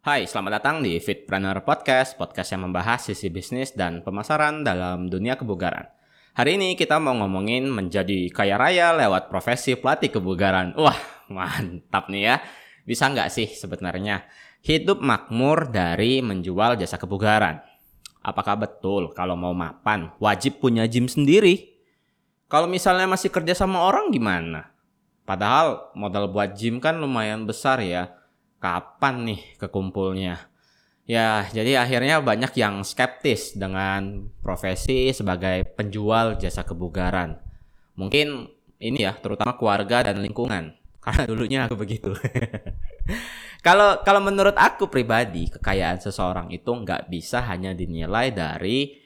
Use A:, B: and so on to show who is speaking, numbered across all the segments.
A: Hai, selamat datang di Fitpreneur Podcast, podcast yang membahas sisi bisnis dan pemasaran dalam dunia kebugaran. Hari ini kita mau ngomongin menjadi kaya raya lewat profesi pelatih kebugaran. Wah, mantap nih ya. Bisa nggak sih sebenarnya hidup makmur dari menjual jasa kebugaran? Apakah betul kalau mau mapan wajib punya gym sendiri? Kalau misalnya masih kerja sama orang gimana? Padahal modal buat gym kan lumayan besar ya kapan nih kekumpulnya? Ya, jadi akhirnya banyak yang skeptis dengan profesi sebagai penjual jasa kebugaran. Mungkin ini ya, terutama keluarga dan lingkungan. Karena dulunya aku begitu. Kalau kalau menurut aku pribadi, kekayaan seseorang itu nggak bisa hanya dinilai dari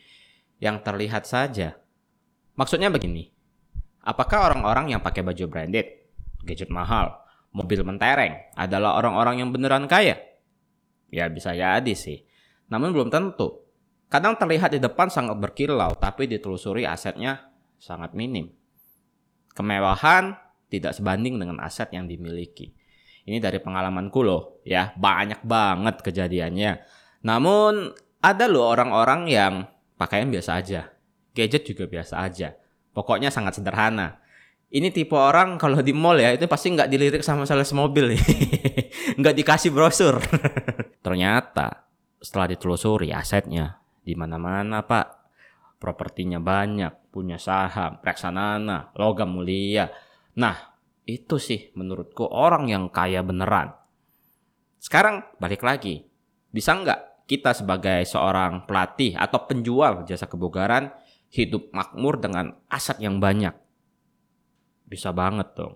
A: yang terlihat saja. Maksudnya begini, apakah orang-orang yang pakai baju branded, gadget mahal, mobil mentereng adalah orang-orang yang beneran kaya? Ya bisa jadi sih. Namun belum tentu. Kadang terlihat di depan sangat berkilau, tapi ditelusuri asetnya sangat minim. Kemewahan tidak sebanding dengan aset yang dimiliki. Ini dari pengalamanku loh, ya banyak banget kejadiannya. Namun ada loh orang-orang yang pakaian biasa aja, gadget juga biasa aja. Pokoknya sangat sederhana ini tipe orang kalau di mall ya itu pasti nggak dilirik sama sales mobil nih. Nggak dikasih brosur. Ternyata setelah ditelusuri asetnya di mana-mana pak. Propertinya banyak punya saham reksanana logam mulia. Nah itu sih menurutku orang yang kaya beneran. Sekarang balik lagi. Bisa nggak kita sebagai seorang pelatih atau penjual jasa kebugaran hidup makmur dengan aset yang banyak bisa banget dong.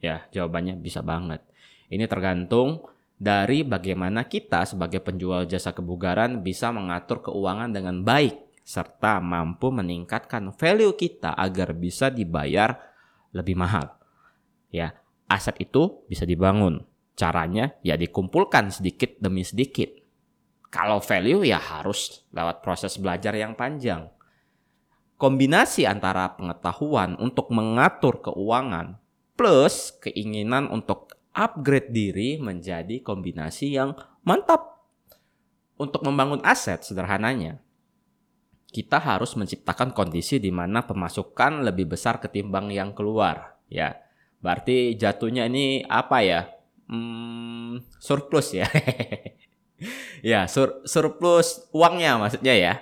A: Ya, jawabannya bisa banget. Ini tergantung dari bagaimana kita sebagai penjual jasa kebugaran bisa mengatur keuangan dengan baik serta mampu meningkatkan value kita agar bisa dibayar lebih mahal. Ya, aset itu bisa dibangun. Caranya ya dikumpulkan sedikit demi sedikit. Kalau value ya harus lewat proses belajar yang panjang kombinasi antara pengetahuan untuk mengatur keuangan plus keinginan untuk upgrade diri menjadi kombinasi yang mantap. Untuk membangun aset sederhananya, kita harus menciptakan kondisi di mana pemasukan lebih besar ketimbang yang keluar, ya. Berarti jatuhnya ini apa ya? Hmm, surplus ya. ya, sur surplus uangnya maksudnya ya.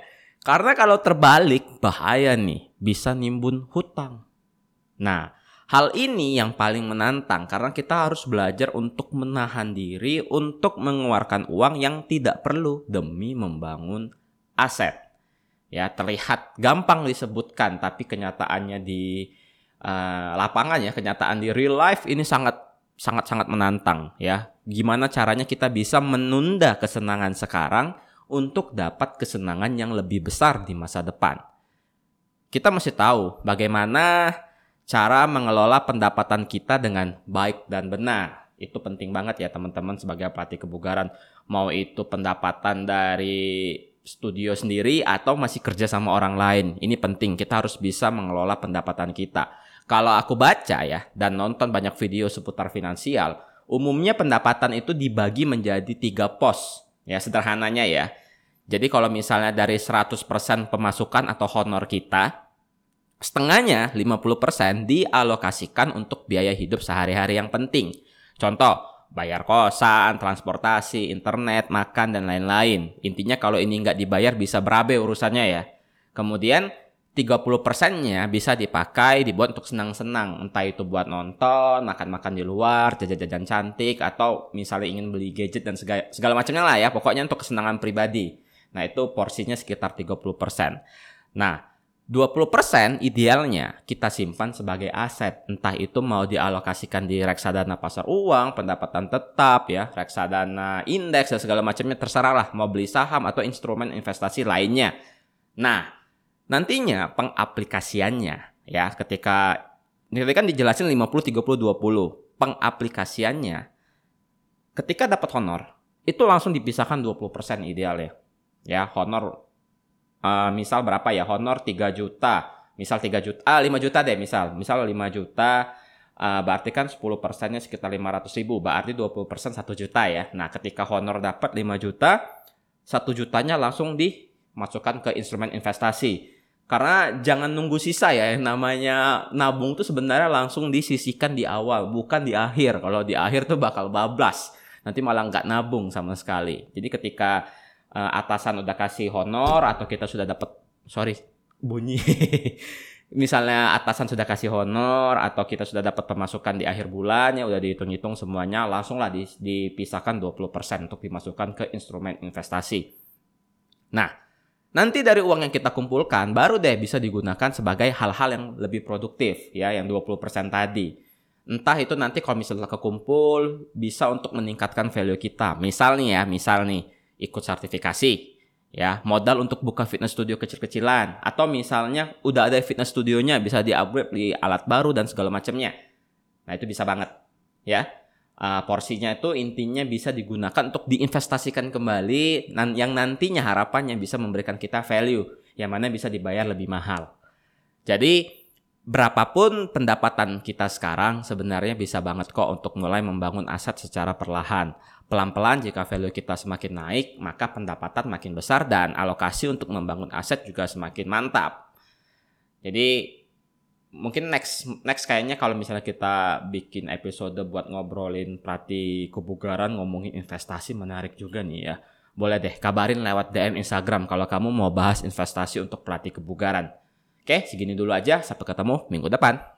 A: Karena kalau terbalik bahaya nih, bisa nimbun hutang. Nah, hal ini yang paling menantang karena kita harus belajar untuk menahan diri untuk mengeluarkan uang yang tidak perlu demi membangun aset. Ya, terlihat gampang disebutkan tapi kenyataannya di uh, lapangan ya, kenyataan di real life ini sangat sangat sangat menantang ya. Gimana caranya kita bisa menunda kesenangan sekarang untuk dapat kesenangan yang lebih besar di masa depan. Kita mesti tahu bagaimana cara mengelola pendapatan kita dengan baik dan benar. Itu penting banget ya teman-teman sebagai pelatih kebugaran. Mau itu pendapatan dari studio sendiri atau masih kerja sama orang lain. Ini penting, kita harus bisa mengelola pendapatan kita. Kalau aku baca ya dan nonton banyak video seputar finansial, umumnya pendapatan itu dibagi menjadi tiga pos. Ya sederhananya ya, jadi kalau misalnya dari 100% pemasukan atau honor kita, setengahnya 50% dialokasikan untuk biaya hidup sehari-hari yang penting. Contoh, bayar kosan, transportasi, internet, makan, dan lain-lain. Intinya kalau ini nggak dibayar bisa berabe urusannya ya. Kemudian 30%-nya bisa dipakai dibuat untuk senang-senang. Entah itu buat nonton, makan-makan di luar, jajan-jajan cantik, atau misalnya ingin beli gadget dan segala, segala macamnya lah ya. Pokoknya untuk kesenangan pribadi. Nah, itu porsinya sekitar 30%. Nah, 20% idealnya kita simpan sebagai aset. Entah itu mau dialokasikan di reksadana pasar uang, pendapatan tetap ya, reksadana indeks dan segala macamnya terserah lah mau beli saham atau instrumen investasi lainnya. Nah, nantinya pengaplikasiannya ya ketika ini kan dijelasin 50 30 20. Pengaplikasiannya ketika dapat honor itu langsung dipisahkan 20% ideal ya ya honor uh, misal berapa ya honor 3 juta misal 3 juta ah 5 juta deh misal misal 5 juta uh, berarti kan 10 persennya sekitar 500 ribu, berarti 20 persen 1 juta ya. Nah, ketika honor dapat 5 juta, 1 jutanya langsung dimasukkan ke instrumen investasi. Karena jangan nunggu sisa ya, yang namanya nabung tuh sebenarnya langsung disisihkan di awal, bukan di akhir. Kalau di akhir tuh bakal bablas, nanti malah nggak nabung sama sekali. Jadi ketika uh, atasan udah kasih honor atau kita sudah dapat, sorry, bunyi. misalnya atasan sudah kasih honor atau kita sudah dapat pemasukan di akhir bulan ya udah dihitung-hitung semuanya langsung lah dipisahkan 20% untuk dimasukkan ke instrumen investasi. Nah, nanti dari uang yang kita kumpulkan baru deh bisa digunakan sebagai hal-hal yang lebih produktif ya yang 20% tadi. Entah itu nanti kalau misalnya kekumpul bisa untuk meningkatkan value kita. Misal nih ya, misal nih ikut sertifikasi ya modal untuk buka fitness studio kecil-kecilan atau misalnya udah ada fitness studionya bisa di-upgrade di alat baru dan segala macamnya. Nah, itu bisa banget ya. Uh, porsinya itu intinya bisa digunakan untuk diinvestasikan kembali yang nantinya harapannya bisa memberikan kita value yang mana bisa dibayar lebih mahal. Jadi berapapun pendapatan kita sekarang sebenarnya bisa banget kok untuk mulai membangun aset secara perlahan. Pelan-pelan jika value kita semakin naik, maka pendapatan makin besar dan alokasi untuk membangun aset juga semakin mantap. Jadi mungkin next next kayaknya kalau misalnya kita bikin episode buat ngobrolin pelatih kebugaran ngomongin investasi menarik juga nih ya. Boleh deh kabarin lewat DM Instagram kalau kamu mau bahas investasi untuk pelatih kebugaran. Oke, segini dulu aja. Sampai ketemu minggu depan.